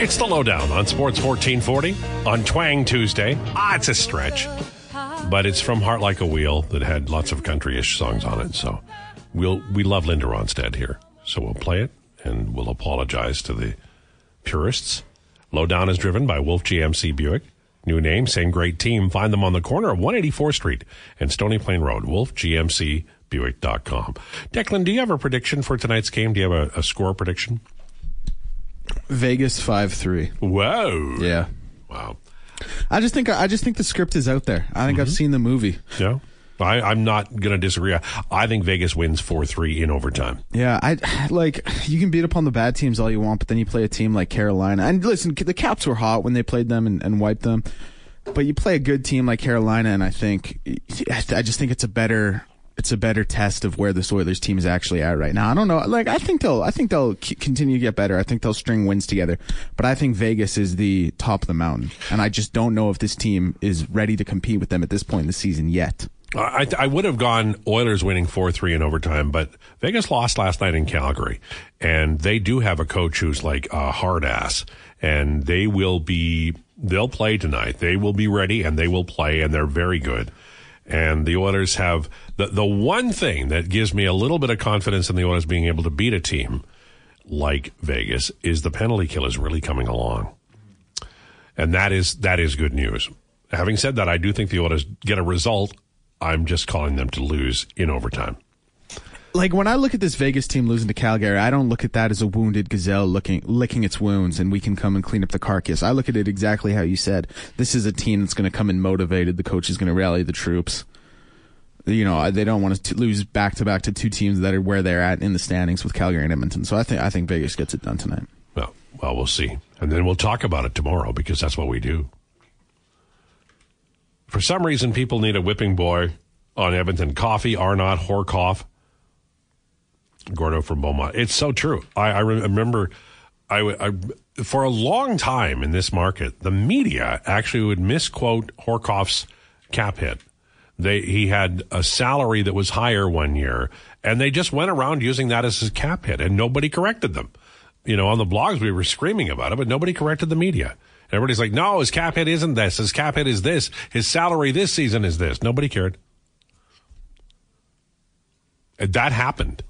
It's the lowdown on Sports 1440 on Twang Tuesday. Ah, it's a stretch, but it's from Heart Like a Wheel that had lots of country-ish songs on it. So we'll we love Linda Ronstadt here, so we'll play it and we'll apologize to the purists. Lowdown is driven by Wolf GMC Buick. New name, same great team. Find them on the corner of 184th Street and Stony Plain Road. WolfGMCBuick.com. Declan, do you have a prediction for tonight's game? Do you have a, a score prediction? Vegas five three. Whoa. Yeah. Wow. I just think I just think the script is out there. I think I've mm-hmm. seen the movie. Yeah. I, I'm not going to disagree. I, I think Vegas wins 4 3 in overtime. Yeah, I like you can beat up on the bad teams all you want, but then you play a team like Carolina. And listen, the Caps were hot when they played them and, and wiped them. But you play a good team like Carolina, and I think I just think it's a better it's a better test of where this Oilers team is actually at right now. I don't know. Like I think they'll I think they'll continue to get better. I think they'll string wins together. But I think Vegas is the top of the mountain, and I just don't know if this team is ready to compete with them at this point in the season yet. I, I would have gone Oilers winning 4 3 in overtime, but Vegas lost last night in Calgary. And they do have a coach who's like a hard ass. And they will be, they'll play tonight. They will be ready and they will play, and they're very good. And the Oilers have the, the one thing that gives me a little bit of confidence in the Oilers being able to beat a team like Vegas is the penalty kill is really coming along. And that is, that is good news. Having said that, I do think the Oilers get a result I'm just calling them to lose in overtime. Like when I look at this Vegas team losing to Calgary, I don't look at that as a wounded gazelle looking licking its wounds and we can come and clean up the carcass. I look at it exactly how you said. This is a team that's going to come in motivated. The coach is going to rally the troops. You know, they don't want to lose back to back to two teams that are where they're at in the standings with Calgary and Edmonton. So I think I think Vegas gets it done tonight. Well, well, we'll see, and then we'll talk about it tomorrow because that's what we do. For some reason, people need a whipping boy on Edmonton. Coffey, Arnott, Horcoff, Gordo from Beaumont. It's so true. I, I remember I, I, for a long time in this market, the media actually would misquote Horcoff's cap hit. They, he had a salary that was higher one year, and they just went around using that as his cap hit, and nobody corrected them. You know, on the blogs we were screaming about it, but nobody corrected the media. Everybody's like, no, his cap hit isn't this. His cap hit is this. His salary this season is this. Nobody cared. That happened.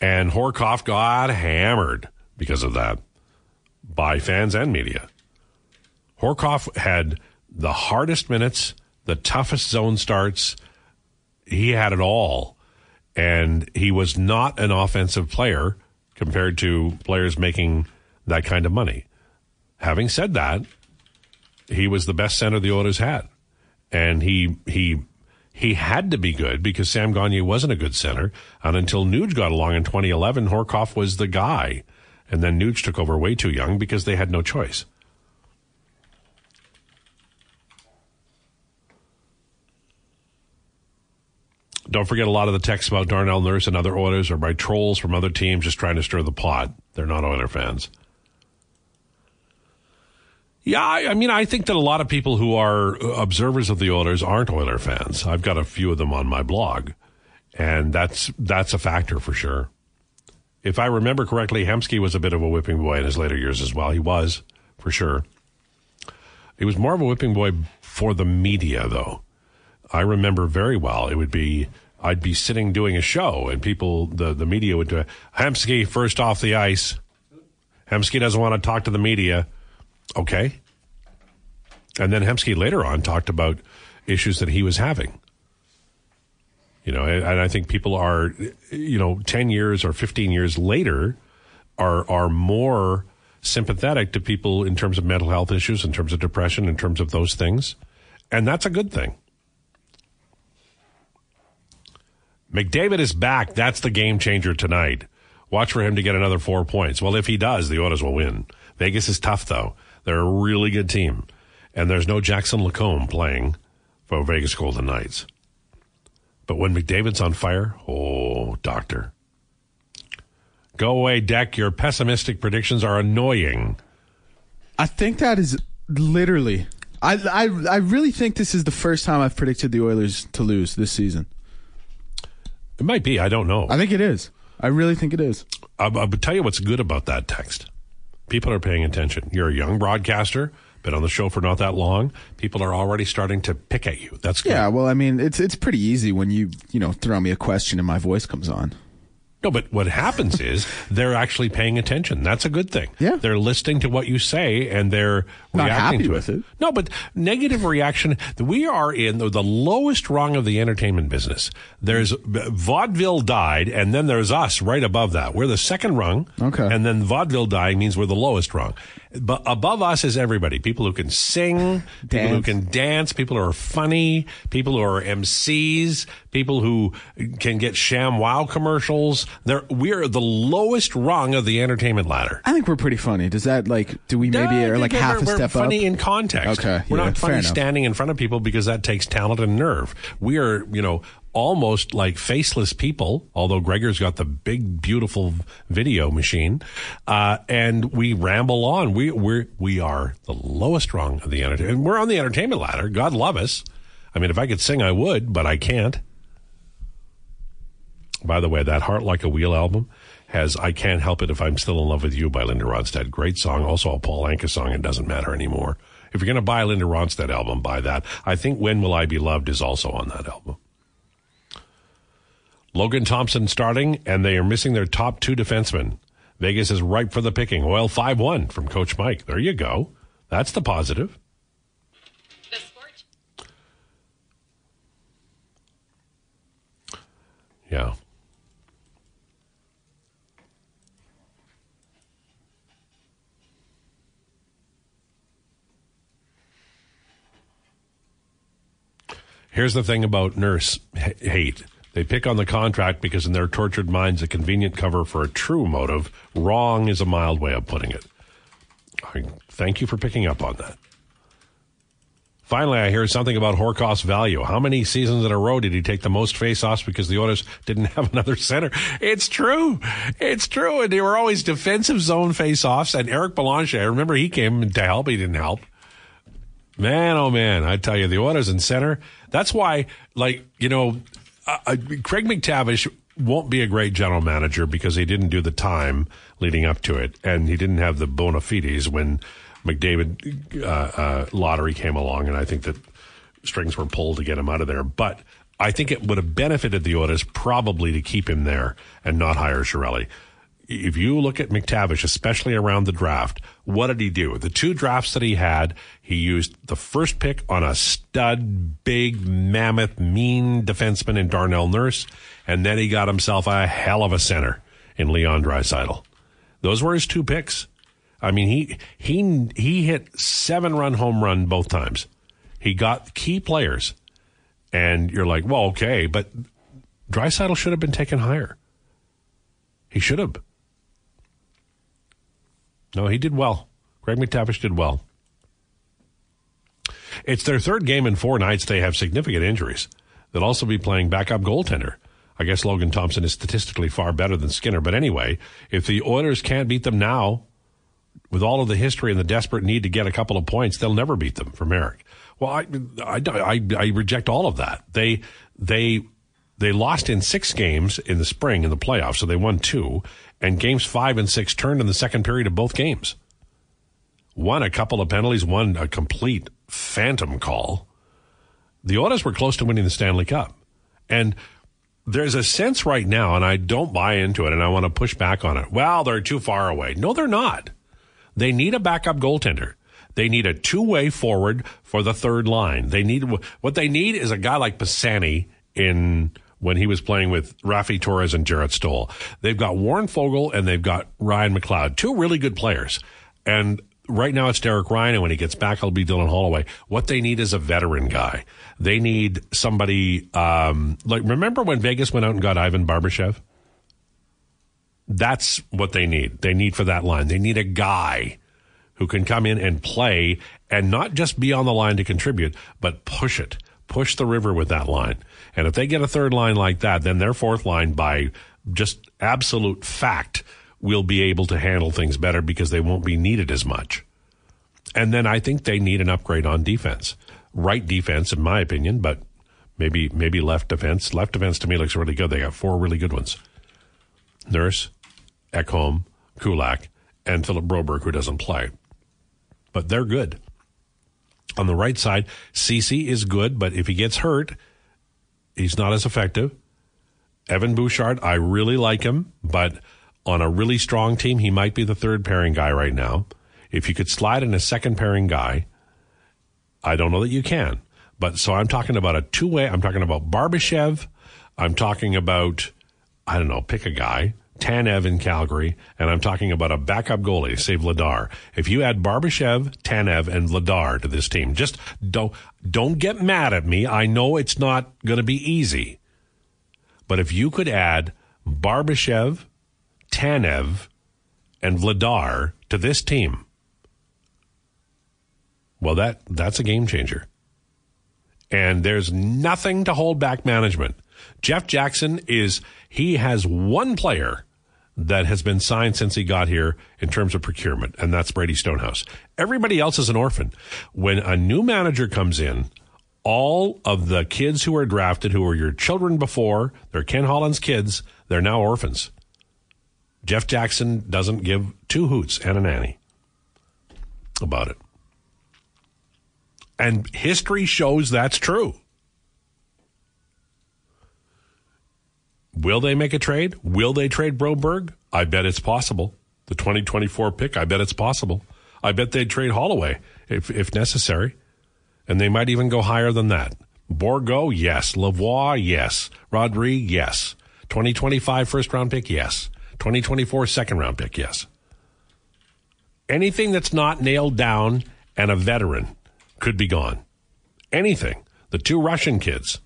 And Horcoff got hammered because of that by fans and media. Horcoff had the hardest minutes, the toughest zone starts. He had it all. And he was not an offensive player compared to players making that kind of money. Having said that, he was the best center the Oilers had, and he he he had to be good because Sam Gagner wasn't a good center, and until Nuge got along in 2011, Horcoff was the guy, and then Nuge took over way too young because they had no choice. Don't forget a lot of the texts about Darnell Nurse and other Oilers are by trolls from other teams just trying to stir the pot. They're not Oiler fans. Yeah, I, I, mean, I think that a lot of people who are uh, observers of the Oilers aren't Oiler fans. I've got a few of them on my blog, and that's that's a factor for sure. If I remember correctly, Hemsky was a bit of a whipping boy in his later years as well. He was, for sure. He was more of a whipping boy for the media, though. I remember very well. It would be I'd be sitting doing a show, and people, the the media would do Hemsky first off the ice. Hemsky doesn't want to talk to the media. Okay. And then Hemsky later on talked about issues that he was having. You know, and I think people are, you know, 10 years or 15 years later are, are more sympathetic to people in terms of mental health issues, in terms of depression, in terms of those things. And that's a good thing. McDavid is back. That's the game changer tonight. Watch for him to get another four points. Well, if he does, the Oilers will win. Vegas is tough, though. They're a really good team. And there's no Jackson Lacombe playing for Vegas Golden Knights. But when McDavid's on fire, oh, doctor. Go away, Deck. Your pessimistic predictions are annoying. I think that is literally. I, I, I really think this is the first time I've predicted the Oilers to lose this season. It might be. I don't know. I think it is. I really think it is. I, I would tell you what's good about that text. People are paying attention. You're a young broadcaster, been on the show for not that long. People are already starting to pick at you. That's good. Yeah, well, I mean, it's it's pretty easy when you you know throw me a question and my voice comes on. No, but what happens is they're actually paying attention. That's a good thing. Yeah. They're listening to what you say and they're Not reacting happy to with it. No, but negative reaction. We are in the, the lowest rung of the entertainment business. There's uh, vaudeville died, and then there's us right above that. We're the second rung. Okay. And then vaudeville dying means we're the lowest rung. But above us is everybody. People who can sing, people who can dance, people who are funny, people who are MCs, people who can get ShamWow commercials. They're, we're the lowest rung of the entertainment ladder. I think we're pretty funny. Does that like do we maybe No, are like we're- half a we're step funny up? in context. Okay, we're yeah, not funny standing in front of people because that takes talent and nerve. We are, you know, almost like faceless people. Although Gregor's got the big, beautiful video machine, uh, and we ramble on. We we we are the lowest rung of the entertainment. And we're on the entertainment ladder. God love us. I mean, if I could sing, I would, but I can't. By the way, that Heart Like a Wheel album has I Can't Help It If I'm Still in Love with You by Linda Ronstadt. Great song. Also a Paul Anka song, It Doesn't Matter Anymore. If you're going to buy a Linda Ronstadt album, buy that. I think When Will I Be Loved is also on that album. Logan Thompson starting, and they are missing their top two defensemen. Vegas is ripe for the picking. Oil 5 1 from Coach Mike. There you go. That's the positive. Yeah. Here's the thing about nurse hate. They pick on the contract because in their tortured minds, a convenient cover for a true motive. Wrong is a mild way of putting it. I thank you for picking up on that. Finally, I hear something about Horcoff's value. How many seasons in a row did he take the most face-offs because the Oilers didn't have another center? It's true. It's true. And they were always defensive zone face-offs. And Eric Belanger, I remember he came to help. He didn't help. Man, oh man, I tell you, the Oilers in center. That's why, like, you know, uh, uh, Craig MacTavish won't be a great general manager because he didn't do the time leading up to it, and he didn't have the bona fides when McDavid uh, uh, lottery came along, and I think that strings were pulled to get him out of there. But I think it would have benefited the Oilers probably to keep him there and not hire Chiarelli if you look at MacTavish, especially around the draft, what did he do? The two drafts that he had, he used the first pick on a stud, big, mammoth, mean defenseman in Darnell Nurse, and then he got himself a hell of a center in Leon Draisaitl. Those were his two picks. I mean, he he he hit seven run home run both times. He got key players, and you're like, well, okay, but Draisaitl should have been taken higher. He should have. No, he did well. Greg MacTavish did well. It's their third game in four nights. They have significant injuries. They'll also be playing backup goaltender. I guess Logan Thompson is statistically far better than Skinner. But anyway, if the Oilers can't beat them now, with all of the history and the desperate need to get a couple of points, they'll never beat them from Eric. Well, I, I, I, I reject all of that. They, they, they lost in six games in the spring in the playoffs, so they won two, and games five and six turned in the second period of both games. One a couple of penalties, one a complete phantom call. The Oilers were close to winning the Stanley Cup, and there's a sense right now, and I don't buy into it, and I want to push back on it. Well, they're too far away. No, they're not. They need a backup goaltender. They need a two-way forward for the third line. They need what they need is a guy like Pisani in when he was playing with Raffi Torres and Jarrett Stoll. They've got Warren Foegele and they've got Ryan McLeod, two really good players. And right now it's Derek Ryan, and when he gets back, it'll be Dylan Holloway. What they need is a veteran guy. They need somebody um, like remember when Vegas went out and got Ivan Barbashev? That's what they need. They need for that line. They need a guy who can come in and play and not just be on the line to contribute, but push it, push the river with that line. And if they get a third line like that, then their fourth line, by just absolute fact, will be able to handle things better because they won't be needed as much. And then I think they need an upgrade on defense. Right defense, in my opinion, but maybe maybe left defense. Left defense to me looks really good. They got four really good ones. Nurse, Ekholm, Kulak, and Philip Broberg, who doesn't play. But they're good. On the right side, Ceci is good, but if he gets hurt, he's not as effective. Evan Bouchard, I really like him, but on a really strong team, he might be the third pairing guy right now. If you could slide in a second pairing guy, I don't know that you can. But so I'm talking about a two way. I'm talking about Barbashev. I'm talking about, I don't know, pick a guy. Tanev in Calgary, and I'm talking about a backup goalie, save Vladar. If you add Barbashev, Tanev, and Vladar to this team, just don't don't get mad at me. I know it's not going to be easy, but if you could add Barbashev, Tanev, and Vladar to this team, well, that that's a game changer. And there's nothing to hold back management. Jeff Jackson is he has one player that has been signed since he got here in terms of procurement, and that's Brady Stonehouse. Everybody else is an orphan. When a new manager comes in, all of the kids who are drafted, who were your children before, they're Ken Holland's kids, they're now orphans. Jeff Jackson doesn't give two hoots and a nanny about it. And history shows that's true. Will they make a trade? Will they trade Broberg? I bet it's possible. The 2024 pick, I bet it's possible. I bet they'd trade Holloway if, if necessary. And they might even go higher than that. Bourgault, yes. Lavoie, yes. Rodrigue, yes. 2025 first round pick, yes. 2024 second round pick, yes. Anything that's not nailed down and a veteran could be gone. Anything. The two Russian kids,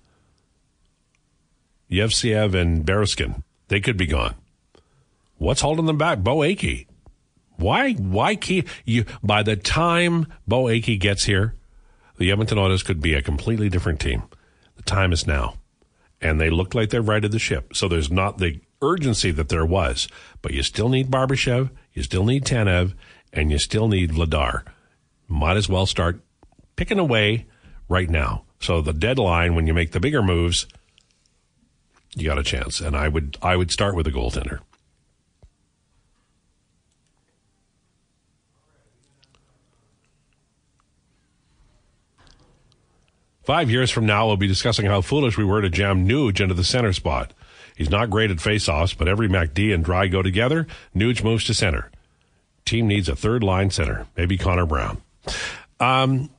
Yevseev and Berezkin, they could be gone. What's holding them back? Beau Akey. Why? Why keep you? By the time Beau Akey gets here, the Edmonton Oilers could be a completely different team. The time is now, and they look like they're righted the ship. So there's not the urgency that there was, but you still need Barbashev, you still need Tanev, and you still need Vladar. Might as well start picking away right now. So the deadline, when you make the bigger moves, you got a chance. And I would I would start with a goaltender. Five years from now, we'll be discussing how foolish we were to jam Nuge into the center spot. He's not great at faceoffs, but every MacD and Dry go together, Nuge moves to center. Team needs a third line center, maybe Connor Brown. Um,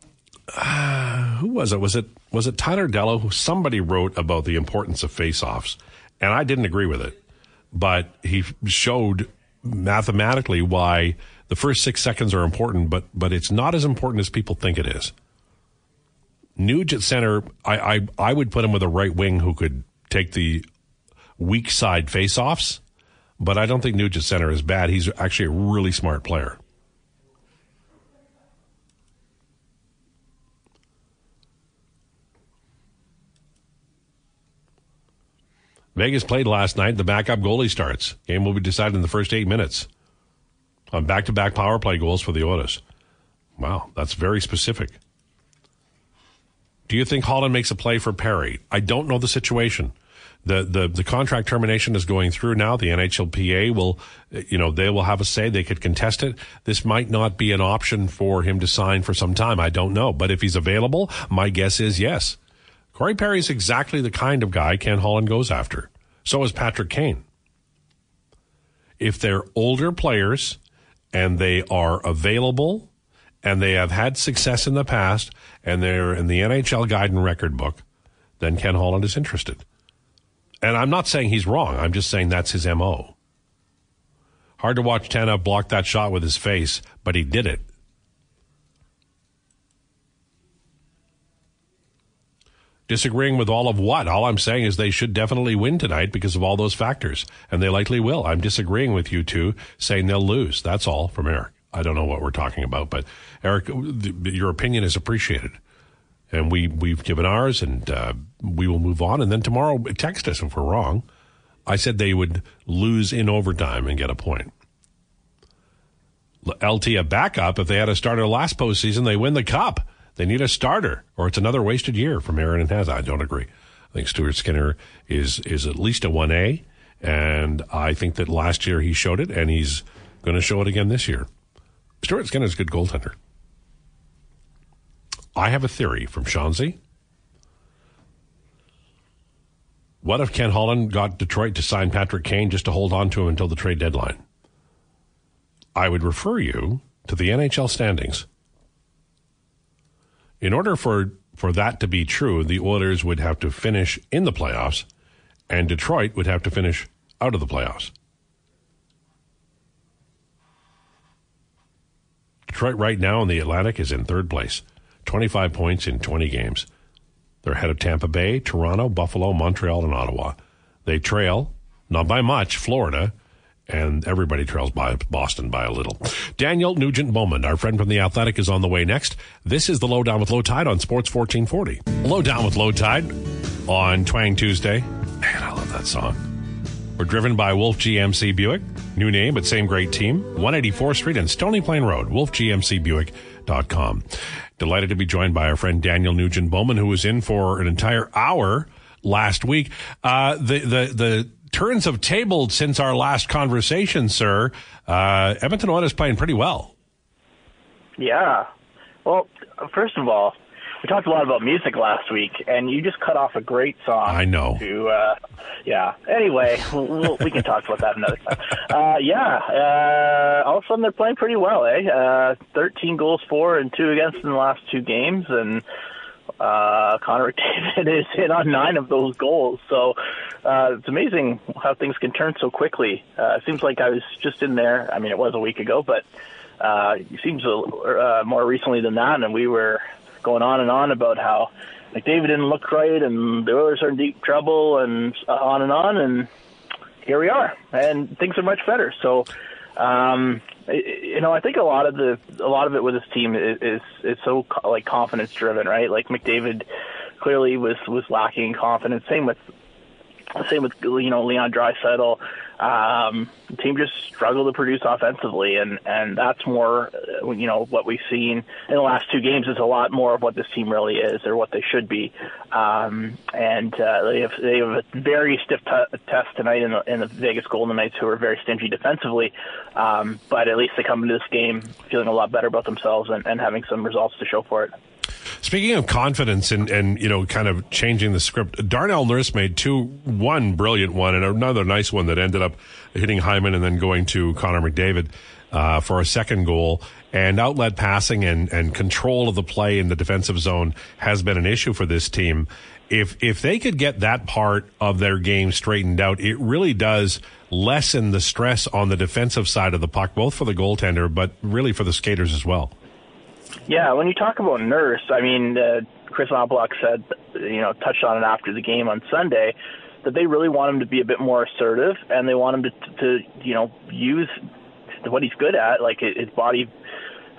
uh, who was it? Was it was it Tyler Dellow who somebody wrote about the importance of faceoffs, and I didn't agree with it, but he showed mathematically why the first six seconds are important, but but it's not as important as people think it is. Nuge at center, I, I, I would put him with a right wing who could take the weak side faceoffs, but I don't think Nuge at center is bad. He's actually a really smart player. Vegas played last night. The backup goalie starts. Game will be decided in the first eight minutes on back to back power play goals for the Oilers. Wow, that's very specific. Do you think Holland makes a play for Perry? I don't know the situation. The, the, the contract termination is going through now. The NHLPA will, you know, they will have a say. They could contest it. This might not be an option for him to sign for some time. I don't know. But if he's available, my guess is yes. Corey Perry is exactly the kind of guy Ken Holland goes after. So is Patrick Kane. If they're older players and they are available and they have had success in the past and they're in the NHL guide and record book, then Ken Holland is interested. And I'm not saying he's wrong. I'm just saying that's his MO. Hard to watch Tana block that shot with his face, but he did it. Disagreeing with all of what? All I'm saying is they should definitely win tonight because of all those factors, and they likely will. I'm disagreeing with you two, saying they'll lose. That's all from Eric. I don't know what we're talking about, but Eric, your opinion is appreciated, and we we've given ours, and uh, we will move on. And then tomorrow, text us if we're wrong. I said they would lose in overtime and get a point. LT a backup. If they had a starter last postseason, they win the cup. They need a starter, or it's another wasted year from Aaron and Has. I don't agree. I think Stuart Skinner is is at least a one A, and I think that last year he showed it, and he's Going to show it again this year. Stuart Skinner's a good goaltender. I have a theory from Shanzi. What if Ken Holland got Detroit to sign Patrick Kane just to hold on to him until the trade deadline? I would refer you to the NHL standings. In order for, for that to be true, the Oilers would have to finish in the playoffs, and Detroit would have to finish out of the playoffs. Detroit right now in the Atlantic is in third place, 25 points in 20 games. They're ahead of Tampa Bay, Toronto, Buffalo, Montreal, and Ottawa. They trail, not by much, Florida, and everybody trails by Boston by a little. Daniel Nugent Bowman, our friend from The Athletic, is on the way next. This is the Lowdown with Lowetide on Sports 1440. Lowdown with Lowetide on Twang Tuesday. Man, I love that song. We're driven by Wolf GMC Buick. New name, but same great team. 184th Street and Stony Plain Road. WolfGMCBuick.com. Delighted to be joined by our friend Daniel Nugent Bowman, who was in for an entire hour last week. Uh, the, the, the turns have tabled since our last conversation, sir. Uh, Edmonton Oilers playing pretty well. Yeah. Well, first of all, we talked a lot about music last week, and you just cut off a great song. I know. To, uh, yeah. Anyway, we'll, we can talk about that another time. Uh, yeah. Uh, all of a sudden, they're playing pretty well, eh? Uh, 13 goals for and two against in the last two games, and uh, Connor McDavid is in on nine of those goals. So uh, it's amazing how things can turn so quickly. Uh, it seems like I was just in there. I mean, it was a week ago, but uh, it seems a, uh, more recently than that, and we were going on and on about how McDavid didn't look right and the Oilers are in deep trouble and on and on, and here we are, and things are much better. So. Um, you know, I think a lot of the a lot of it with this team is is, is so like confidence driven, right? Like McDavid clearly was was lacking confidence. Same with same with you know Leon Draisaitl. Um, the team just struggled to produce offensively, and and that's more uh, you know what we've seen in the last two games is a lot more of what this team really is or what they should be. Um, and uh, they have they have a very stiff t- test tonight in the, in the Vegas Golden Knights, who are very stingy defensively. Um, but at least they come into this game feeling a lot better about themselves and, and having some results to show for it. Speaking of confidence and, and, you know, kind of changing the script, Darnell Nurse made two, one brilliant one and another nice one that ended up hitting Hyman and then going to Connor McDavid uh, for a second goal. And outlet passing and, and control of the play in the defensive zone has been an issue for this team. If if they could get that part of their game straightened out, it really does lessen the stress on the defensive side of the puck, both for the goaltender, but really for the skaters as well. Yeah, when you talk about Nurse, I mean, uh, Chris Knoblauch said, you know, touched on it after the game on Sunday, that they really want him to be a bit more assertive and they want him to, to you know, use what he's good at, like his body,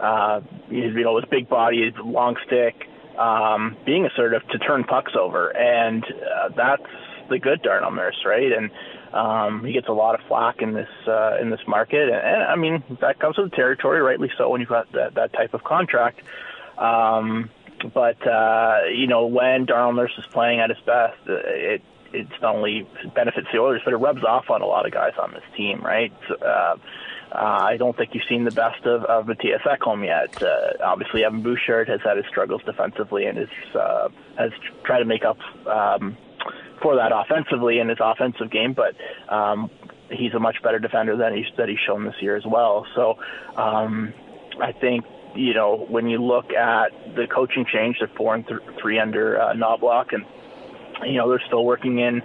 uh, his, you know, his big body, his long stick, um, being assertive to turn pucks over, and uh, that's the good Darnell Nurse, right? And um, he gets a lot of flack in this uh, in this market, and, and I mean that comes with the territory, rightly so, when you've got that, that type of contract. Um, but uh, you know when Darnell Nurse is playing at his best, uh, it it's not only benefits the Oilers, but it rubs off on a lot of guys on this team, right? Uh, uh, I don't think you've seen the best of, of Mattias Ekholm yet. Uh, obviously, Evan Bouchard has had his struggles defensively and is, uh, has tried to make up um, for that offensively in his offensive game, but um, he's a much better defender than he's that he's shown this year as well. So um, I think you know when you look at the coaching change, they're four and th- three under uh, Knoblauch, and you know they're still working in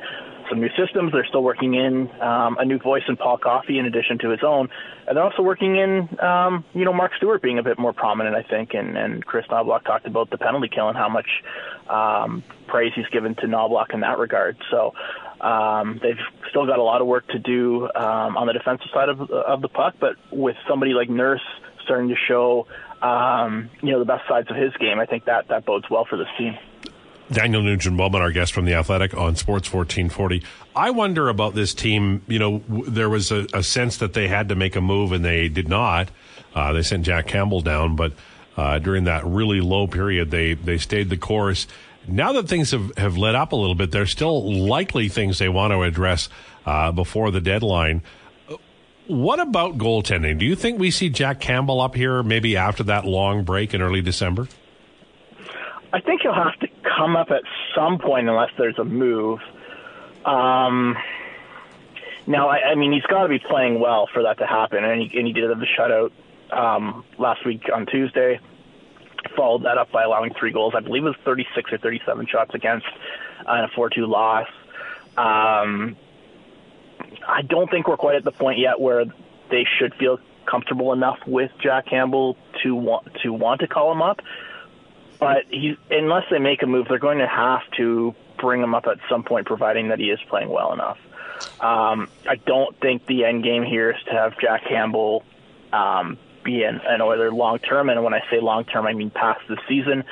some new systems. They're still working in um, a new voice in Paul Coffey in addition to his own, and they're also working in um, you know Mark Stuart being a bit more prominent, I think. And and Chris Knoblauch talked about the penalty kill and how much um, praise he's given to Knoblauch in that regard. So. Um, they've still got a lot of work to do um, on the defensive side of, of the puck, but with somebody like Nurse starting to show, um, you know, the best sides of his game, I think that that bodes well for this team. Daniel Nugent Bowman, our guest from the Athletic on Sports 1440. I wonder about this team. You know, there was a, a, sense that they had to make a move and they did not. Uh, they sent Jack Campbell down, but uh, during that really low period, they they stayed the course. Now that things have, have let up a little bit, there's still likely things they want to address uh, before the deadline. What about goaltending? Do you think we see Jack Campbell up here maybe after that long break in early December? I think he'll have to come up at some point unless there's a move. Um, now, I, I mean, he's got to be playing well for that to happen, and he, and he did have a shutout um, last week on Tuesday. Followed that up by allowing three goals. I believe it was 36 or 37 shots against uh, in a 4-2 loss. Um, I don't think we're quite at the point yet where they should feel comfortable enough with Jack Campbell to want to want to call him up. But he, unless they make a move, they're going to have to bring him up at some point, providing that he is playing well enough. Um, I don't think the end game here is to have Jack Campbell um, be an, an Oiler long term, and when I say long term, I mean past the season.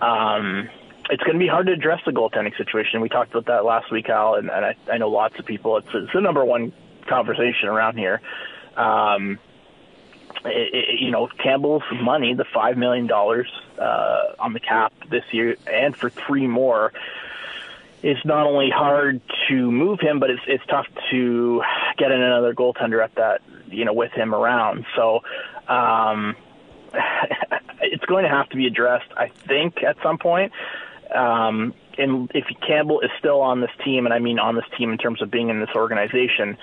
Um, it's going to be hard to address the goaltending situation. We talked about that last week, Al, and, and I, I know lots of people. It's, it's the number one conversation around here. Um, it, you know, Campbell's money, the five million dollars uh, on the cap this year, and for three more, is not only hard to move him, but it's it's tough to get in another goaltender at that, you know, with him around. So. Um, it's going to have to be addressed, I think, at some point. Um, and if Campbell is still on this team, and I mean on this team in terms of being in this organization,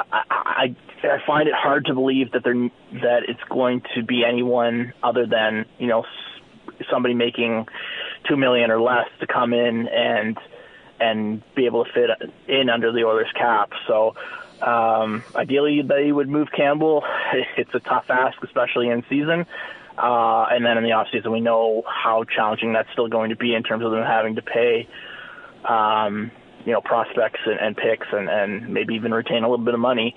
I, I, I find it hard to believe that they're that it's going to be anyone other than you know somebody making two million or less to come in and and be able to fit in under the Oilers cap. So um, ideally, they would move Campbell. It's a tough ask, especially in season. Uh, and then in the offseason, we know how challenging that's still going to be in terms of them having to pay, um, you know, prospects and, and picks and, and maybe even retain a little bit of money.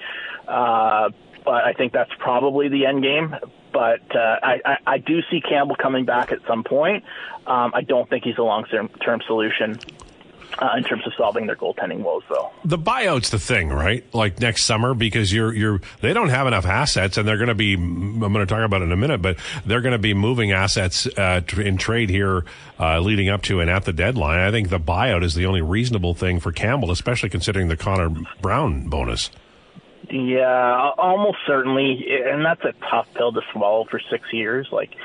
Uh, but I think that's probably the end game. But uh, I, I, I do see Campbell coming back at some point. Um, I don't think he's a long-term term solution uh, in terms of solving their goaltending woes, though. The buyout's the thing, right? Like next summer, because you're you're they don't have enough assets, and they're going to be. I'm going to talk about it in a minute, but they're going to be moving assets uh, in trade here, uh, leading up to and at the deadline. I think the buyout is the only reasonable thing for Campbell, especially considering the Connor Brown bonus. Yeah, almost certainly, and that's a tough pill to swallow for six years. Like,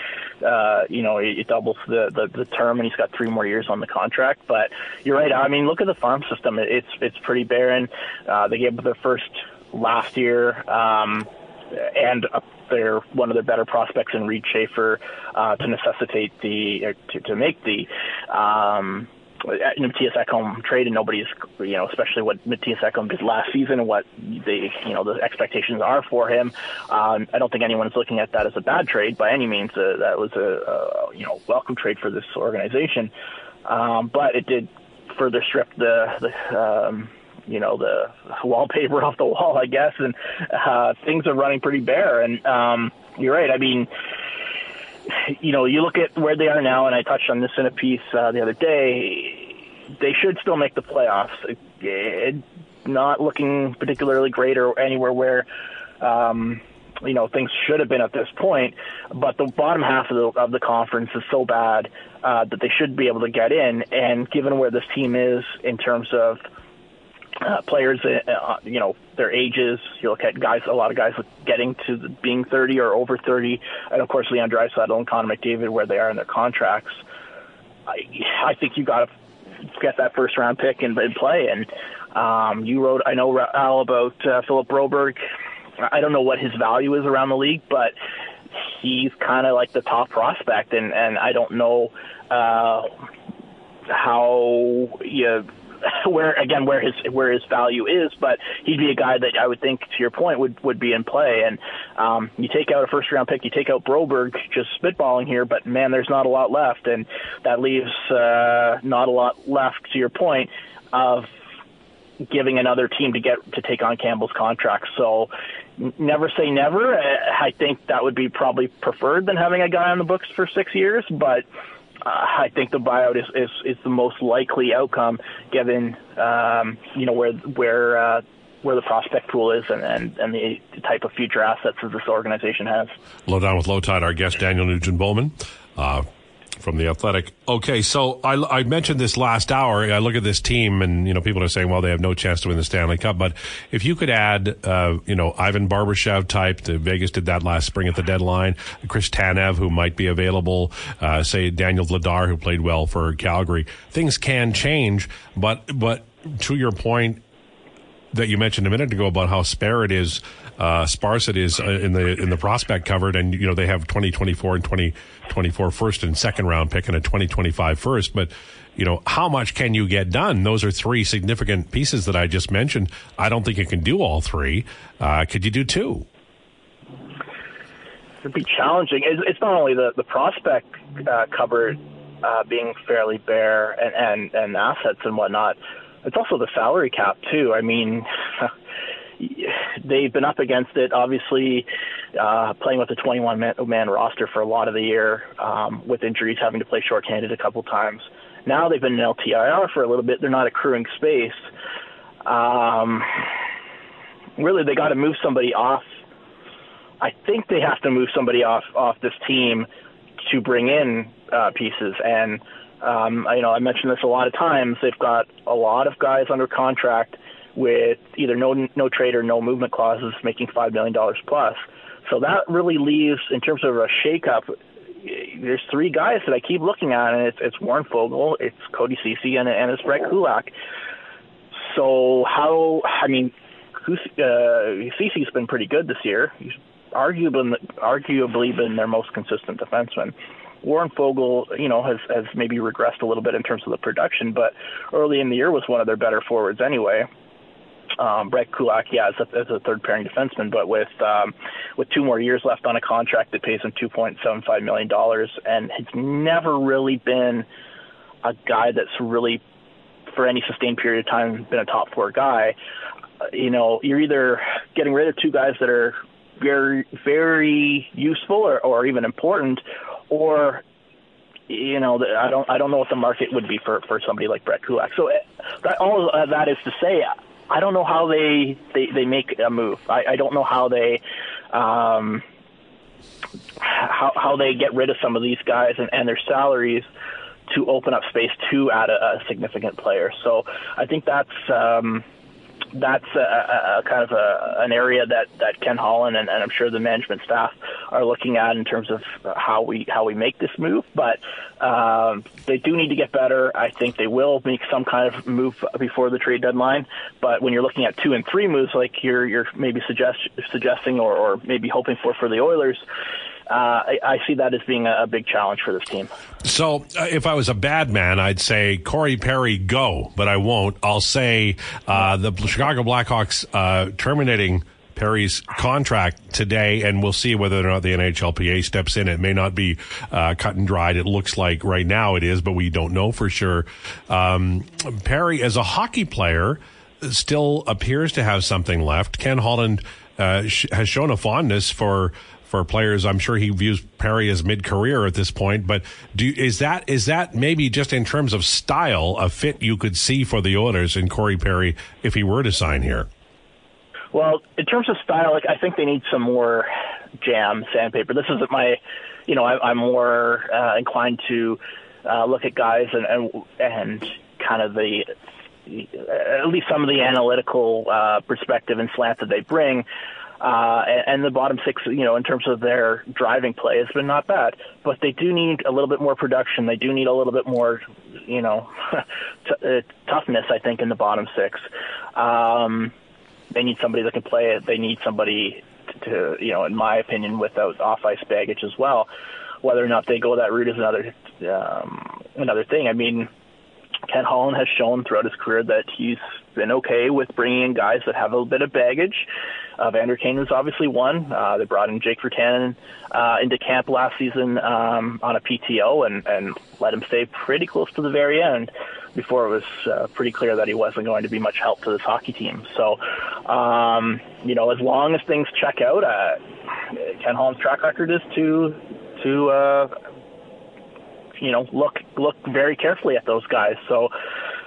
uh, you know, it, doubles the, the the term, and he's got three more years on the contract. But you're right. I mean, look at the farm system; it's it's pretty barren. Uh, they gave up their first last year, um, and uh, they're one of their better prospects in Reid Schaefer uh, to necessitate the to, to make the. Um, Mattias Ekholm traded. Nobody's, you know, especially what Mattias Ekholm did last season and what the, you know, the expectations are for him. Um, I don't think anyone is looking at that as a bad trade by any means. Uh, that was a, a, you know, welcome trade for this organization. Um, but it did further strip the, the um, you know, the wallpaper off the wall, I guess, and uh, things are running pretty bare. And um, you're right. I mean, you know, you look at where they are now, and I touched on this in a piece uh, the other day. They should still make the playoffs. It, not looking particularly great or anywhere where, um, you know, things should have been at this point. But the bottom half of the of the conference is so bad uh, that they should be able to get in. And given where this team is in terms of uh, players, uh, you know, their ages. You look at guys, a lot of guys getting to the, being 30 or over 30, and of course Leon Draisaitl and Connor McDavid, where they are in their contracts. I, I think you got to get that first round pick and, and play. And um, you wrote, I know Al about uh, Philip Broberg. I don't know what his value is around the league, but he's kind of like the top prospect, and and I don't know uh, how you where again where his where his value is, but he'd be a guy that I would think, to your point, would would be in play. And um, you take out a first round pick, you take out Broberg, just spitballing here, but man, there's not a lot left, and that leaves uh, not a lot left. To your point of giving another team to get to take on Campbell's contract. So never say never. I think that would be probably preferred than having a guy on the books for six years, but uh, I think the buyout is, is, is the most likely outcome given um, you know where where uh, where the prospect pool is and, and, and the type of future assets that this organization has. Low down with Lowetide, our guest Daniel Nugent Bowman. Uh, from the Athletic. Okay, so I, I, mentioned this last hour. I look at this team, and you know, people are saying, well, they have no chance to win the Stanley Cup. But if you could add, uh, you know, Ivan Barbashev type, the Vegas did that last spring at the deadline. Chris Tanev, who might be available, uh, say Daniel Vladar, who played well for Calgary. Things can change, but but to your point that you mentioned a minute ago about how spare it is uh, sparse it is uh, in the in the prospect covered, and you know they have 2024 and 2024 first and second round pick and a 2025 first, but you know how much can you get done? Those are three significant pieces that I just mentioned. I don't think you can do all three. Uh, could you do two? It'd be challenging. It's, not only the the prospect uh, cupboard uh, being fairly bare and, and and assets and whatnot. It's also the salary cap too. I mean, they've been up against it. Obviously, uh, playing with a 21 man, man roster for a lot of the year, um, with injuries, having to play shorthanded a couple times. Now they've been in LTIR for a little bit. They're not accruing space. Um, really, they got to move somebody off. I think they have to move somebody off off this team to bring in uh, pieces. And um, you know, I mentioned this a lot of times. They've got a lot of guys under contract with either no no trade or no movement clauses, making five million dollars plus. So that really leaves, in terms of a shakeup, there's three guys that I keep looking at, and it's it's Warren Foegele, it's Cody Ceci, and, and it's Brett Kulak. So how? I mean, uh, Ceci's been pretty good this year. He's arguably arguably been their most consistent defenseman. Warren Foegele, you know, has has maybe regressed a little bit in terms of the production, but early in the year was one of their better forwards anyway um, Brett Kulak, yeah, as a, as a third pairing defenseman, but with um, with two more years left on a contract that pays him two point seven five million dollars, and has never really been a guy that's really, for any sustained period of time, been a top four guy. Uh, you know, you're either getting rid of two guys that are very very useful or, or even important, or you know, I don't I don't know what the market would be for for somebody like Brett Kulak. So that, all that is to say, I don't know how they they, they make a move. I, I don't know how they um, how how they get rid of some of these guys and, and their salaries to open up space to add a, a significant player. So I think that's um, that's a, a kind of a, an area that, that Ken Holland and, and I'm sure the management staff are looking at in terms of how we how we make this move. But um, they do need to get better. I think they will make some kind of move before the trade deadline. But when you're looking at two and three moves, like you're you're maybe suggest, suggesting or, or maybe hoping for for the Oilers, uh, I, I, see that as being a, a, big challenge for this team. So, uh, if I was a bad man, I'd say Corey Perry go, but I won't. I'll say uh, the Chicago Blackhawks uh, terminating. Perry's contract today, and we'll see whether or not the NHLPA steps in. It may not be uh, cut and dried. It looks like right now it is, but we don't know for sure. Um, Perry, as a hockey player, still appears to have something left. Ken Holland uh, sh- has shown a fondness for for players. I'm sure he views Perry as mid-career at this point, but do is that is that maybe just in terms of style a fit you could see for the Oilers in Corey Perry if he were to sign here? Well, in terms of style, like I think they need some more jam sandpaper. This isn't my, you know, I, I'm more uh, inclined to uh, look at guys and and, and kind of the at least some of the analytical uh, perspective and slant that they bring uh, and, the bottom six, you know, in terms of their driving play, has been not bad. But they do need a little bit more production. They do need a little bit more, you know, t- uh, toughness. I think in the bottom six, um, they need somebody that can play it. They need somebody to, you know, in my opinion, without off ice baggage as well. Whether or not they go that route is another um, another thing. I mean, Ken Holland has shown throughout his career that he's been okay with bringing in guys that have a little bit of baggage uh, Vander Kane was obviously one. Uh, they brought in Jake Virtanen uh, into camp last season um, on a PTO and, and let him stay pretty close to the very end before it was uh, pretty clear that he wasn't going to be much help to this hockey team. So, um, you know, as long as things check out, uh, Ken Holland's track record is to to uh, you know look look very carefully at those guys. So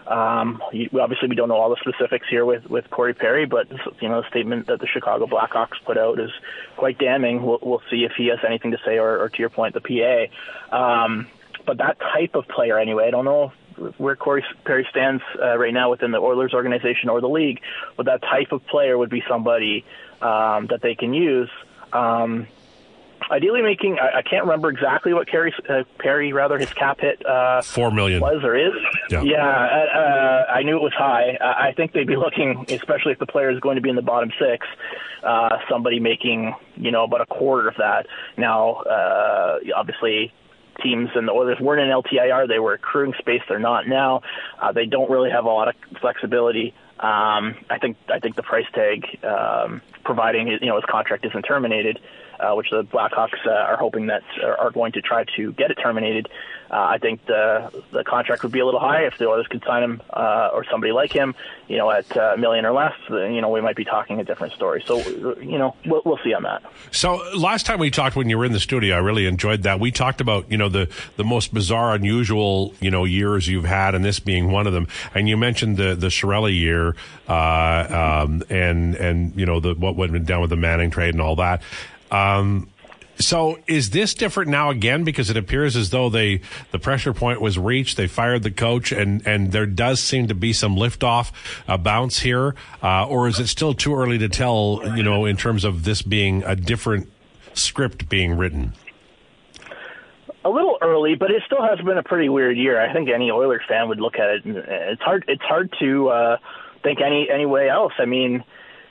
um, obviously, we don't know all the specifics here with, with Corey Perry, but you know the statement that the Chicago Blackhawks put out is quite damning. We'll, we'll see if he has anything to say, or, or to your point, the PA. Um, but that type of player anyway. I don't know where Corey Perry stands uh, right now within the Oilers organization or the league, but that type of player would be somebody um, that they can use. Um, ideally, making I, I can't remember exactly what Carey, uh, Perry rather his cap hit uh, Four million. was or is. Yeah. Yeah, uh, uh, I knew it was high. I I think they'd be looking, especially if the player is going to be in the bottom six, uh, somebody making you know about a quarter of that. Now, uh, obviously. Teams and the Oilers weren't in LTIR; they were accruing space. They're not now. Uh, they don't really have a lot of flexibility. Um, I think I think the price tag, um, providing you know his contract isn't terminated, uh, which the Blackhawks uh, are hoping that are, are going to try to get it terminated. Uh, I think the the contract would be a little high if the Oilers could sign him uh, or somebody like him, you know, at uh, a million or less. You know, we might be talking a different story. So, uh, you know, we'll, we'll see on that. So last time we talked when you were in the studio, I really enjoyed that. We talked about you know the the most bizarre, unusual you know years you've had, and this being one of them. And you mentioned the the Chiarelli year, uh, um, and and you know the what went down with the Manning trade and all that. Um, so is this different now again because it appears as though they the pressure point was reached, they fired the coach, and and there does seem to be some liftoff, a bounce here, uh, or is it still too early to tell? You know, in terms of this being a different script being written. a little early, but it still has been a pretty weird year. I think any Oilers fan would look at it. It's hard. It's hard to uh, think any any way else. I mean,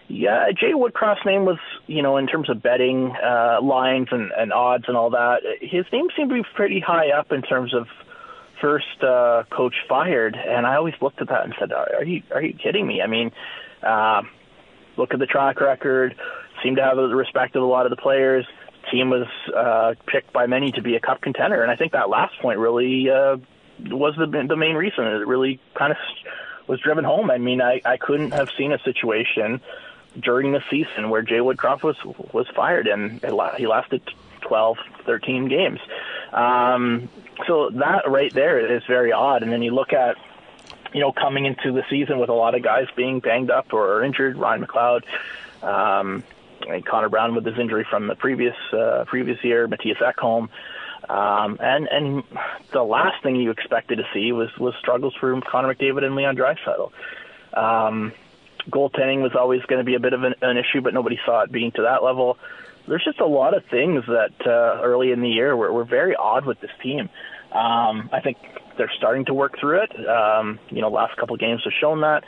yeah, Jay Woodcroft's name was, you know, in terms of betting uh, lines and, and odds and all that. His name seemed to be pretty high up in terms of first uh, coach fired. And I always looked at that and said, "Are you are you kidding me?" I mean, uh, look at the track record. Seemed to have the respect of a lot of the players. Team was uh, picked by many to be a cup contender, and I think that last point really uh, was the the main reason. It really kind of was driven home. I mean, I, I couldn't have seen a situation during the season where Jay Woodcroft was was fired, and he lasted 12, 13 games. Um, so that right there is very odd. And then you look at you know, coming into the season with a lot of guys being banged up or injured, Ryan McLeod, um, and Connor Brown with his injury from the previous uh, previous year, Matthias Ekholm, um, and and the last thing you expected to see was was struggles for Connor McDavid and Leon Draisaitl. Um, goaltending was always going to be a bit of an, an issue, but nobody saw it being to that level. There's just a lot of things that uh, early in the year were, were very odd with this team. Um, I think they're starting to work through it. Um, you know, last couple of games have shown that,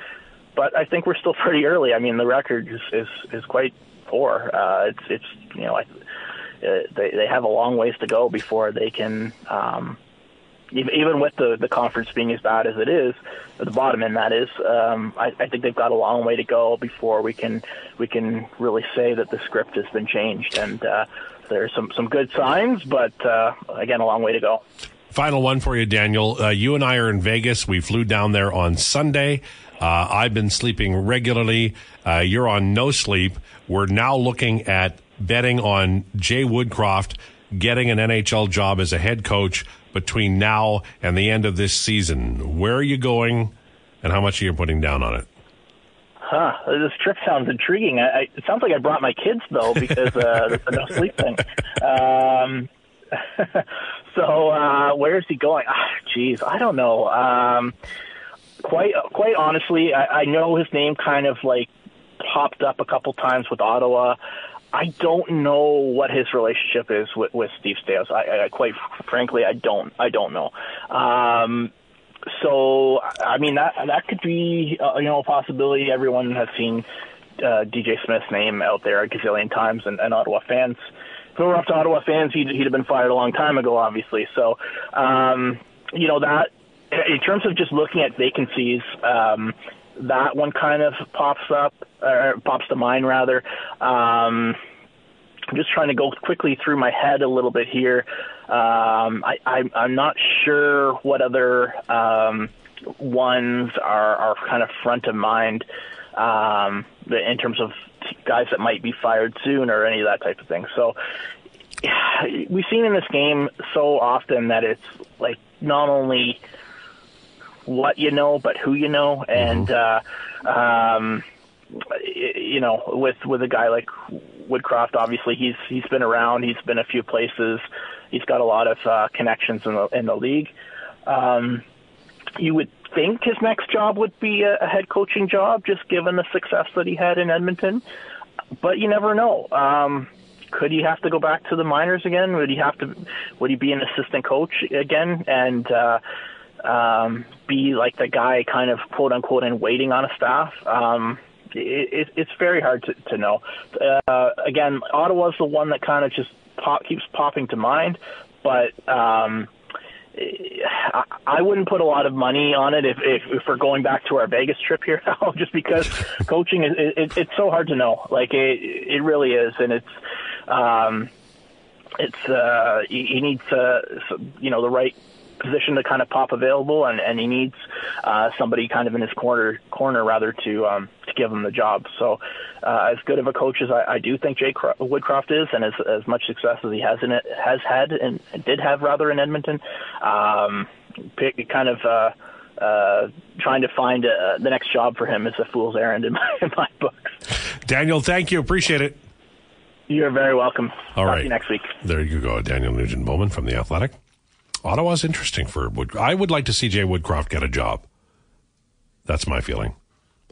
but I think we're still pretty early. I mean, the record is is, is quite poor. Uh, it's it's you know, I, uh, they they have a long ways to go before they can. Um, even with the the conference being as bad as it is, the bottom end that is, um, I, I think they've got a long way to go before we can we can really say that the script has been changed. And uh, there's some some good signs, but uh, again, a long way to go. Final one for you, Daniel. Uh, you and I are in Vegas. We flew down there on Sunday. Uh, I've been sleeping regularly. Uh, you're on no sleep. We're now looking at betting on Jay Woodcroft getting an NHL job as a head coach between now and the end of this season. Where are you going, and how much are you putting down on it? Huh. This trip sounds intriguing. I, I, it sounds like I brought my kids though because uh, the no sleep thing. Um, so uh, where is he going? Ah, Jeez, I don't know. Um, quite quite honestly, I, I know his name kind of like popped up a couple times with Ottawa. I don't know what his relationship is with, with Steve Staios. I, I quite frankly, I don't. I don't know. Um, so I mean that that could be uh, you know a possibility. Everyone has seen uh, DJ Smith's name out there a gazillion times, and, and Ottawa fans. If it were up to Ottawa fans, he'd, he'd have been fired a long time ago, obviously. So, um, you know that in terms of just looking at vacancies, um, that one kind of pops up, or pops to mind rather. Um, I'm just trying to go quickly through my head a little bit here. Um, I, I, I'm not sure what other um, ones are, are kind of front of mind um, in terms of guys that might be fired soon or any of that type of thing. So we've seen in this game so often that it's like not only what you know, but who you know, and uh, um, you know, with with a guy like Woodcroft, obviously he's he's been around, he's been a few places. He's got a lot of uh, connections in the in the league. Um, you would think his next job would be a, a head coaching job, just given the success that he had in Edmonton. But you never know. Um, could he have to go back to the minors again? Would he have to? Would he be an assistant coach again and uh, um, be like the guy, kind of quote unquote, in waiting on a staff? Um, it, it, it's very hard to, to know. Uh, again, Ottawa's the one that kind of just pop, keeps popping to mind, but. Um, I, I wouldn't put a lot of money on it if, if, if we're going back to our Vegas trip here now, just because coaching is it, it's so hard to know. Like it, it really is, and it's um, it's uh, he, he needs uh, you know the right position to kind of pop available, and, and he needs uh, somebody kind of in his corner corner rather to um, to give him the job. So, uh, as good of a coach as I, I do think Jay Woodcroft is, and as as much success as he has in it has had and did have rather in Edmonton, um, pick, kind of. Uh, uh, trying to find uh, the next job for him is a fool's errand in my, in my book. Daniel, thank you. Appreciate it. You're very welcome. All Talk right. next week. There you go, Daniel Nugent Bowman from the Athletic. Ottawa's interesting for Wood. I would like to see Jay Woodcroft get a job. That's my feeling.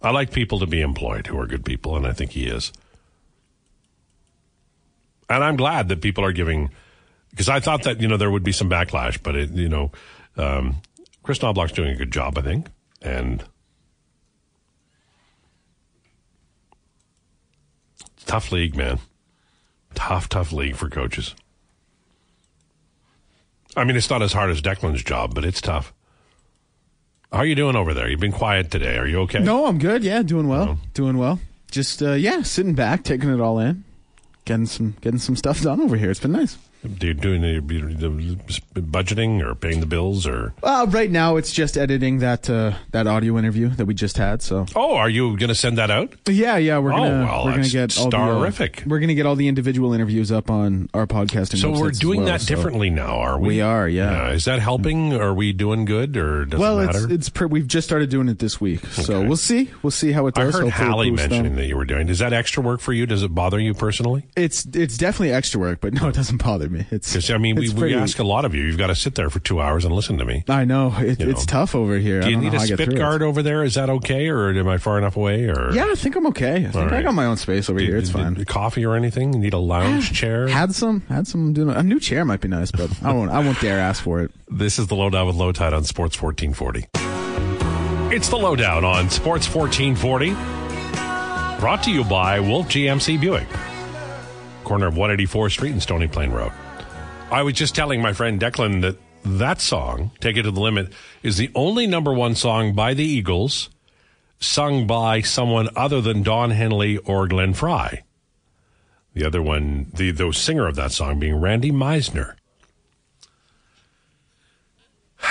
I like people to be employed who are good people, and I think he is. And I'm glad that people are giving, because I thought that you know there would be some backlash, but it, you know, um, Kris Knoblauch's doing a good job, I think, and tough league, man. Tough, tough league for coaches. I mean, it's not as hard as Declan's job, but it's tough. How are you doing over there? You've been quiet today. Are you okay? No, I'm good. Yeah, doing well. Doing well. Just uh, yeah, sitting back, taking it all in, getting some getting some stuff done over here. It's been nice. You doing the, the budgeting or paying the bills or? Uh, right now, it's just editing that uh, that audio interview that we just had. So Oh, are you going to send that out? yeah, yeah, we're Oh, gonna well, we're gonna get all the, uh, we're gonna get all the individual interviews up on our podcasting. So we're doing well, that so- differently now, are we? We are, yeah. Is that helping? Are we doing good, or does Well, it it's matter? it's pre- we've just started doing it this week, so Okay. we'll see. We'll see how it does. I heard Hopefully Hallie boosts them. mentioning that you were doing. Is that extra work for you? Does it bother you personally? It's it's definitely extra work, but no, it doesn't bother me. It's Because I mean, we, it's we pretty- ask a lot of you. You've got to sit there for two hours and listen to me. I know it, you know. it's tough over here. Do I you don't need a how I get spit through it. guard over there? Is that okay, or am I far enough away? Or Yeah, I think I'm okay. I think I got my own space over here. It's Did- fine. did- Coffee or anything? You need a lounge ah, chair? Had some, had some. Doing a new chair might be nice, but I won't. I won't dare ask for it. This is the lowdown with Lowetide on Sports 1440. It's the lowdown on Sports 1440. Brought to you by Wolf GMC Buick, corner of 184th Street and Stony Plain Road. I was just telling my friend Declan that that song, Take It to the Limit, is the only number one song by the Eagles sung by someone other than Don Henley or Glenn Frey. The other one, the, the singer of that song being Randy Meisner.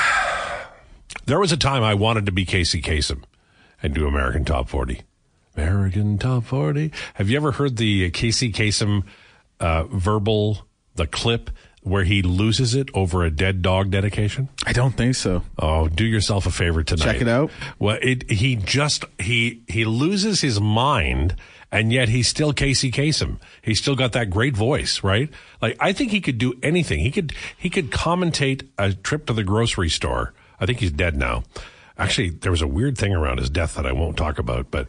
There was a time I wanted to be Casey Kasem and do American Top 40. American Top 40. Have you ever heard the Casey Kasem uh, verbal, the clip where he loses it over a dead dog dedication? I don't think so. Oh, do yourself a favor tonight. Check it out. Well, it he just he he loses his mind, and yet he's still Casey Kasem. He's still got that great voice, right? Like I think he could do anything. He could he could commentate a trip to the grocery store. I think he's dead now. Actually, there was a weird thing around his death that I won't talk about, but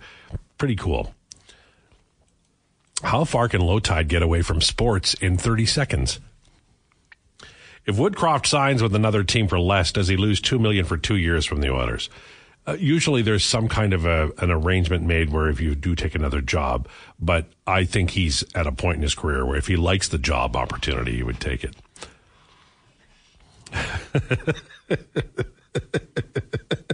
pretty cool. How far can Lowetide get away from sports in 30 seconds? If Woodcroft signs with another team for less, does he lose two million for two years from the Oilers? Uh, usually, there's some kind of a, an arrangement made where if you do take another job, but I think he's at a point in his career where if he likes the job opportunity, he would take it.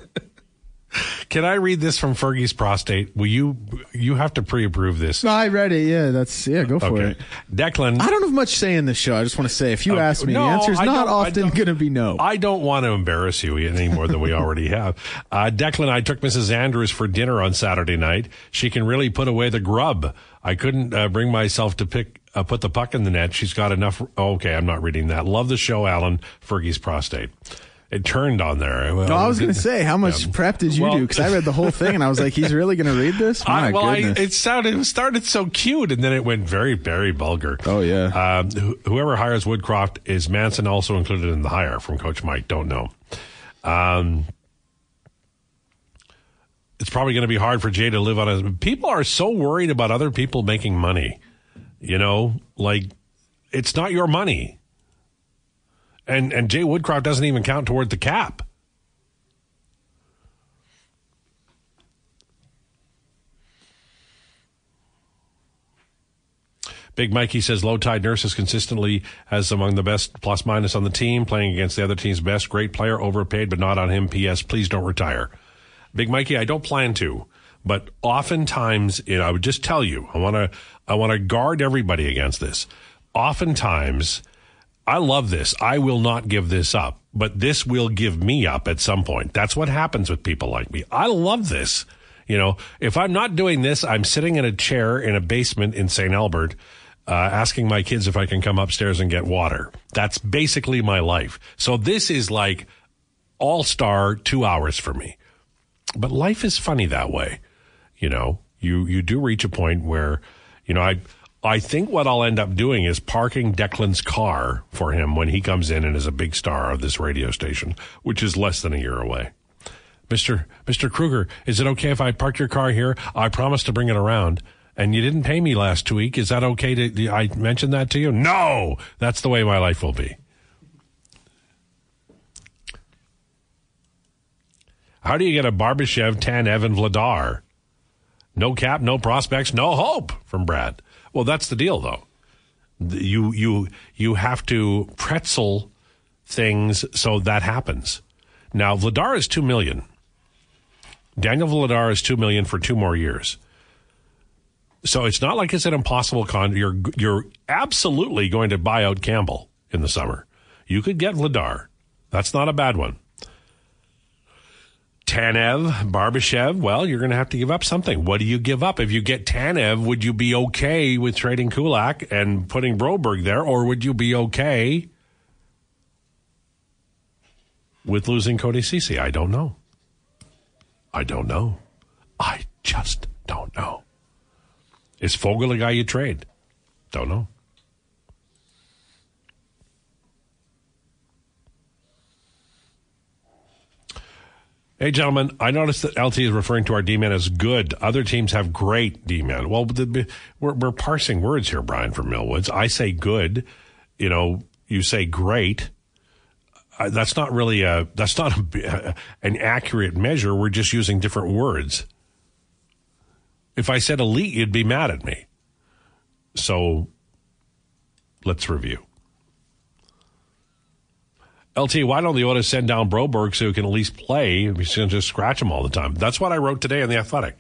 Can I read this from Fergie's prostate? Will you? You have to pre-approve this. No, I read it. Yeah, that's yeah. Go for Okay, it. Declan. I don't have much say in this show. I just want to say, if you Okay. ask me, No, the answer is not often going to be no. I don't want to embarrass you any more than we already have. Uh, Declan, I took Mrs. Andrews for dinner on Saturday night. She can really put away the grub. I couldn't uh, bring myself to pick uh, put the puck in the net. She's got enough. okay, I'm not reading that. Love the show, Alan. Fergie's prostate. It turned on there. Well, No, I was going to say, how much Yeah. prep did you Well- do? Because I read the whole thing and I was like, he's really going to read this? My I, well, I, it sounded it started so cute, and then it went very, very vulgar. Oh, yeah. Um, wh- whoever hires Woodcroft is Manson also included in the hire from Coach Mike? Don't know. Um, it's probably going to be hard for Jay to live on his. People are so worried about other people making money. You know, like it's not your money. And and Jay Woodcroft doesn't even count toward the cap. Big Mikey says low tide Nurse's consistently as among the best plus minus on the team, playing against the other team's best. Great player, overpaid, but not on him. P.S. Please don't retire. Big Mikey, I don't plan to, but oftentimes, I would just tell you, I want to, I want to guard everybody against this. Oftentimes, I love this. I will not give this up, but this will give me up at some point. That's what happens with people like me. I love this. You know, if I'm not doing this, I'm sitting in a chair in a basement in St. Albert, uh, asking my kids if I can come upstairs and get water. That's basically my life. So this is like all star two hours for me. But life is funny that way. You know, you, you do reach a point where, you know, I, I think what I'll end up doing is parking Declan's car for him when he comes in and is a big star of this radio station, which is less than a year away. Mr. Mr. Kruger, is it okay if I park your car here? I promise to bring it around. And you didn't pay me last week. Is that okay to, I mentioned that to you? No! That's the way my life will be. How do you get a Barbashev, Tanev and Vladar? No cap, no prospects, no hope from Brad. Well, that's the deal, though. You you you have to pretzel things so that happens. Now, Vladar is two million. Daniel Vladar is two million for two more years. So it's not like it's an impossible con. You're you're absolutely going to buy out Campbell in the summer. You could get Vladar. That's not a bad one. Tanev, Barbashev, well, you're going to have to give up something. What do you give up? If you get Tanev, would you be okay with trading Kulak and putting Broberg there, or would you be okay with losing Cody Ceci? I don't know. I don't know. I just don't know. Is Foegele a guy you trade? Don't know. Hey, gentlemen, I noticed that LT is referring to our D man as good. Other teams have great D man. Well, the, we're, we're parsing words here, Brian from Millwoods. I say good. You know, you say great. Uh, that's not really a, that's not a, an accurate measure. We're just using different words. If I said elite, you'd be mad at me. So let's review. LT, why don't the Oilers send down Broberg so he can at least play? He's going to just scratch him all the time. That's what I wrote today in the Athletic.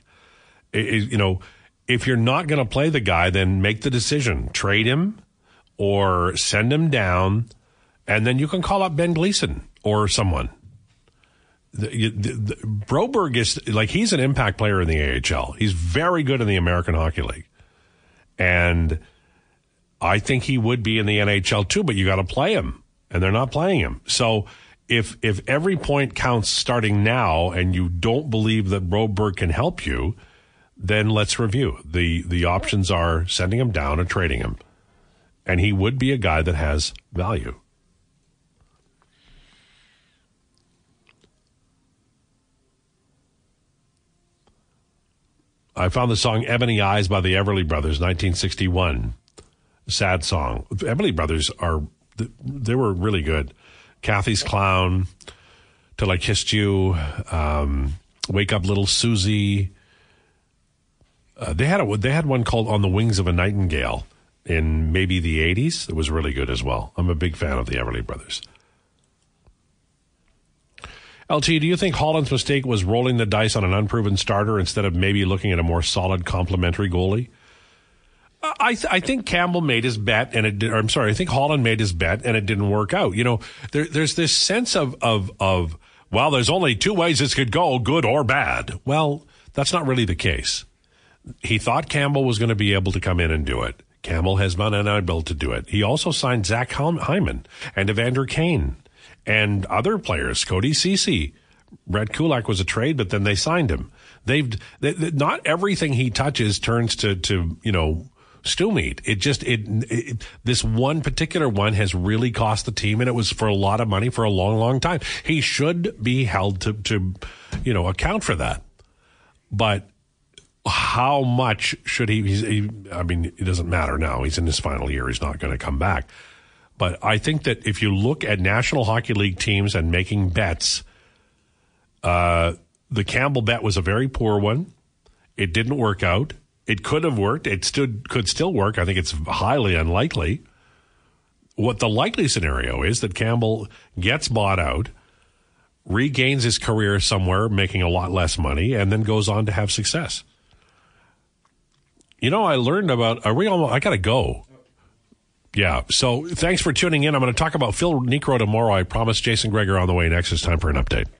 It- it- you know, if you're not going to play the guy, then make the decision: trade him or send him down, and then you can call up Ben Gleason or someone. The, the, the, Broberg is like he's an impact player in the AHL. He's very good in the American Hockey League, and I think he would be in the NHL too. But you got to play him, and they're not playing him. So if if every point counts starting now, and you don't believe that Broberg can help you, then let's review the the options are sending him down or trading him, and he would be a guy that has value. I found the song Ebony Eyes by the Everly Brothers, 1961. Sad song. The Everly Brothers are, they were really good. Cathy's Clown, Till I Kissed You, um, Wake Up Little Susie. Uh, they had a, they had one called On the Wings of a Nightingale in maybe the 80s. It was really good as well. I'm a big fan of the Everly Brothers. LT, do you think Holland's mistake was rolling the dice on an unproven starter instead of maybe looking at a more solid complementary goalie? I th- I think Campbell made his bet and it did, I'm sorry, I think Holland made his bet and it didn't work out. You know, there, there's this sense of, of, of, well, there's only two ways this could go, good or bad. Well, that's not really the case. He thought Campbell was going to be able to come in and do it. Campbell has been unable to do it. He also signed Zach Hyman and Evander Kane. and other players. Cody Ceci, Brett Kulak was a trade, but then they signed him. They've they, they- not everything he touches turns to to you know stew meat. It just it, it this one particular one has really cost the team, and it was for a lot of money for a long, long time. He should be held to to you know account for that, but how much should he, he? I mean, it doesn't matter now. He's in his final year. He's not going to come back. But I think that if you look at National Hockey League teams and making bets, uh, the Campbell bet was a very poor one. It didn't work out. It could have worked. It stood could still work. I think it's highly unlikely. What the likely scenario is that Campbell gets bought out, regains his career somewhere, making a lot less money, and then goes on to have success. You know, I learned about. Are we almost? I gotta go. Yeah. So thanks for tuning in. I'm going to talk about Phil Niekro tomorrow. I promised Jason Gregor on the way next. It's time for an update.